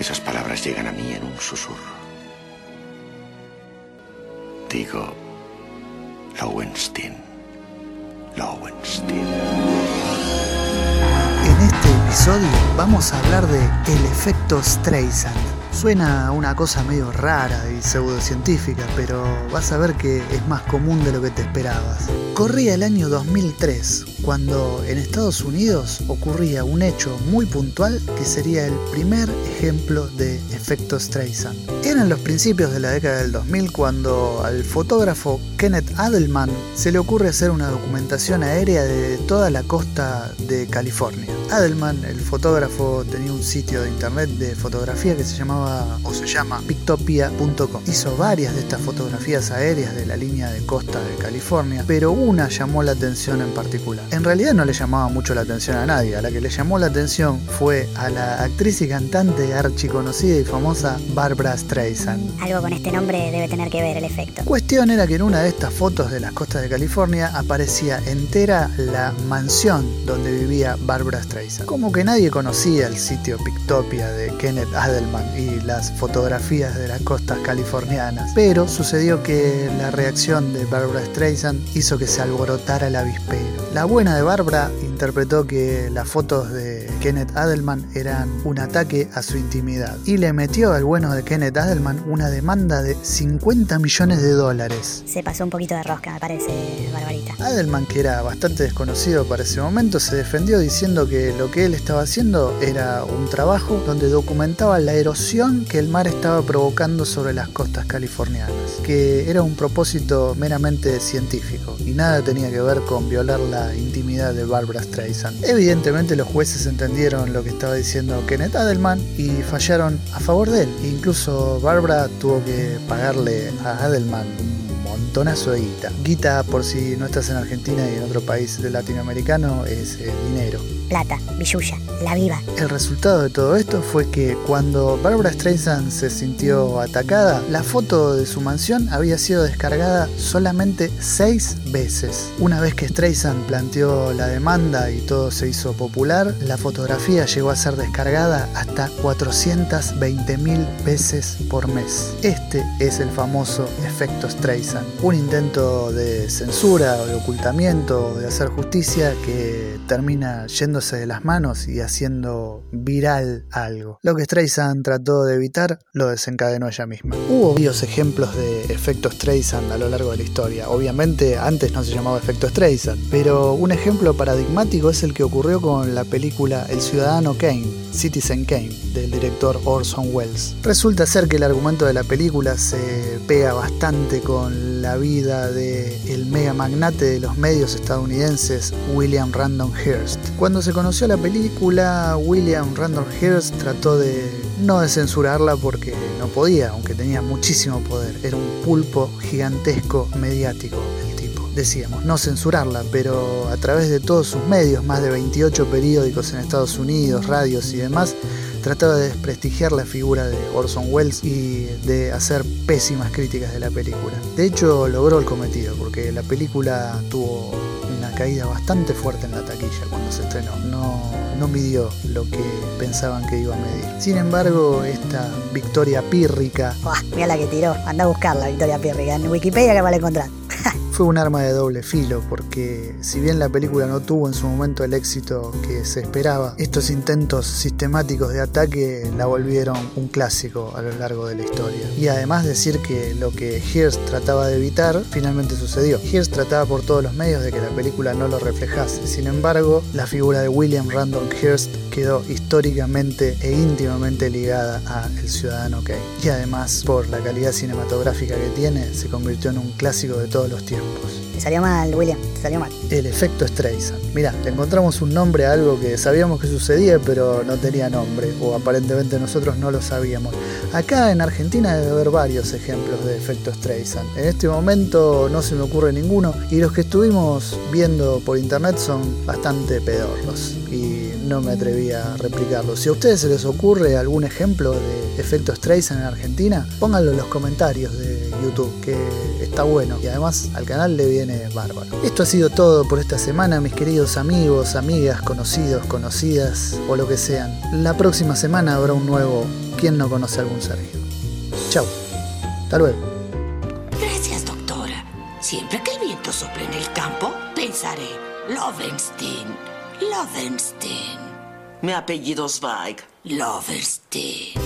Esas palabras llegan a mí en un susurro. Digo, Lowenstein. Lowenstein. En este episodio vamos a hablar de el efecto Streisand Suena una cosa medio rara y pseudocientífica, pero vas a ver que es más común de lo que te esperabas. Corría el año 2003, cuando en Estados Unidos ocurría un hecho muy puntual que sería el primer ejemplo de efecto Streisand. Eran los principios de la década del 2000 cuando al fotógrafo Kenneth Adelman se le ocurre hacer una documentación aérea de toda la costa de California. Adelman, el fotógrafo, tenía un sitio de internet de fotografía que se llamaba o se llama pictopia.com. Hizo varias de estas fotografías aéreas de la línea de costa de California, pero una llamó la atención en particular. En realidad no le llamaba mucho la atención a nadie, a la que le llamó la atención fue a la actriz y cantante archiconocida y famosa Barbara Streisand. Algo con este nombre debe tener que ver el efecto. Cuestión era que en una de estas fotos de las costas de California aparecía entera la mansión donde vivía Barbara Streisand. Como que nadie conocía el sitio Pictopia de Kenneth Adelman y las fotografías de las costas californianas. Pero sucedió que la reacción de Barbara Streisand hizo que se alborotara el avispero. La buena de Barbara interpretó que las fotos de Kenneth Adelman eran un ataque a su intimidad y le metió al bueno de Kenneth Adelman una demanda de 50 millones de dólares. Se pasó un poquito de rosca, me parece, Barbarita. Adelman, que era bastante desconocido para ese momento, se defendió diciendo que lo que él estaba haciendo era un trabajo donde documentaba la erosión que el mar estaba provocando sobre las costas californianas, que era un propósito meramente científico y nada tenía que ver con violar la intimidad de Barbara Streisand. Evidentemente los jueces entendieron lo que estaba diciendo Kenneth Adelman y fallaron a favor de él. Incluso Barbara tuvo que pagarle a Adelman montonazo de guita. Guita, por si no estás en Argentina y en otro país latinoamericano, es eh, dinero plata, billulla, la viva. El resultado de todo esto fue que cuando Barbara Streisand se sintió atacada, la foto de su mansión había sido descargada solamente seis veces. Una vez que Streisand planteó la demanda y todo se hizo popular, la fotografía llegó a ser descargada hasta 420 mil veces por mes. Este es el famoso efecto Streisand, un intento de censura o de ocultamiento, de hacer justicia que termina yendo de las manos y haciendo viral algo. Lo que Streisand trató de evitar lo desencadenó ella misma. Hubo varios ejemplos de efectos Streisand a lo largo de la historia. Obviamente antes no se llamaba efecto Streisand, pero un ejemplo paradigmático es el que ocurrió con la película El Ciudadano Kane, Citizen Kane, del director Orson Welles. Resulta ser que el argumento de la película se pega bastante con la vida de el mega magnate de los medios estadounidenses William Random Hearst. Cuando se conoció la película, William Randolph Hearst trató de no censurarla porque no podía, aunque tenía muchísimo poder. Era un pulpo gigantesco mediático el tipo. Decíamos, no censurarla, pero a través de todos sus medios, más de 28 periódicos en Estados Unidos, radios y demás, trataba de desprestigiar la figura de Orson Welles y de hacer pésimas críticas de la película. De hecho, logró el cometido, porque la película tuvo una caída bastante fuerte en la taquilla cuando se estrenó. No, no midió lo que pensaban que iba a medir. Sin embargo, esta victoria pírrica. mira la que tiró. Anda a buscar la victoria pírrica. En Wikipedia que va a encontrar fue un arma de doble filo porque si bien la película no tuvo en su momento el éxito que se esperaba, estos intentos sistemáticos de ataque la volvieron un clásico a lo largo de la historia. Y además decir que lo que Hearst trataba de evitar finalmente sucedió. Hearst trataba por todos los medios de que la película no lo reflejase. Sin embargo, la figura de William Randolph Hearst quedó históricamente e íntimamente ligada a El Ciudadano Kane. Y además, por la calidad cinematográfica que tiene, se convirtió en un clásico de todos los tiempos. Te salió mal, William, te salió mal. El efecto Streisand. Mirá, le encontramos un nombre a algo que sabíamos que sucedía, pero no tenía nombre, o aparentemente nosotros no lo sabíamos. Acá en Argentina debe haber varios ejemplos de efecto Streisand. En este momento no se me ocurre ninguno, y los que estuvimos viendo por internet son bastante pedorros, y no me atreví a replicarlos. Si a ustedes se les ocurre algún ejemplo de efecto Streisand en Argentina, pónganlo en los comentarios de YouTube, que bueno y además al canal le viene bárbaro. Esto ha sido todo por esta semana, mis queridos amigos, amigas, conocidos, conocidas o lo que sean. La próxima semana habrá un nuevo ¿Quién no conoce algún Sergio? chao Hasta luego. Gracias, doctora. Siempre que el viento sople en el campo, pensaré, Lovenstein, Lovenstein. Mi apellido es Weig. Lovenstein.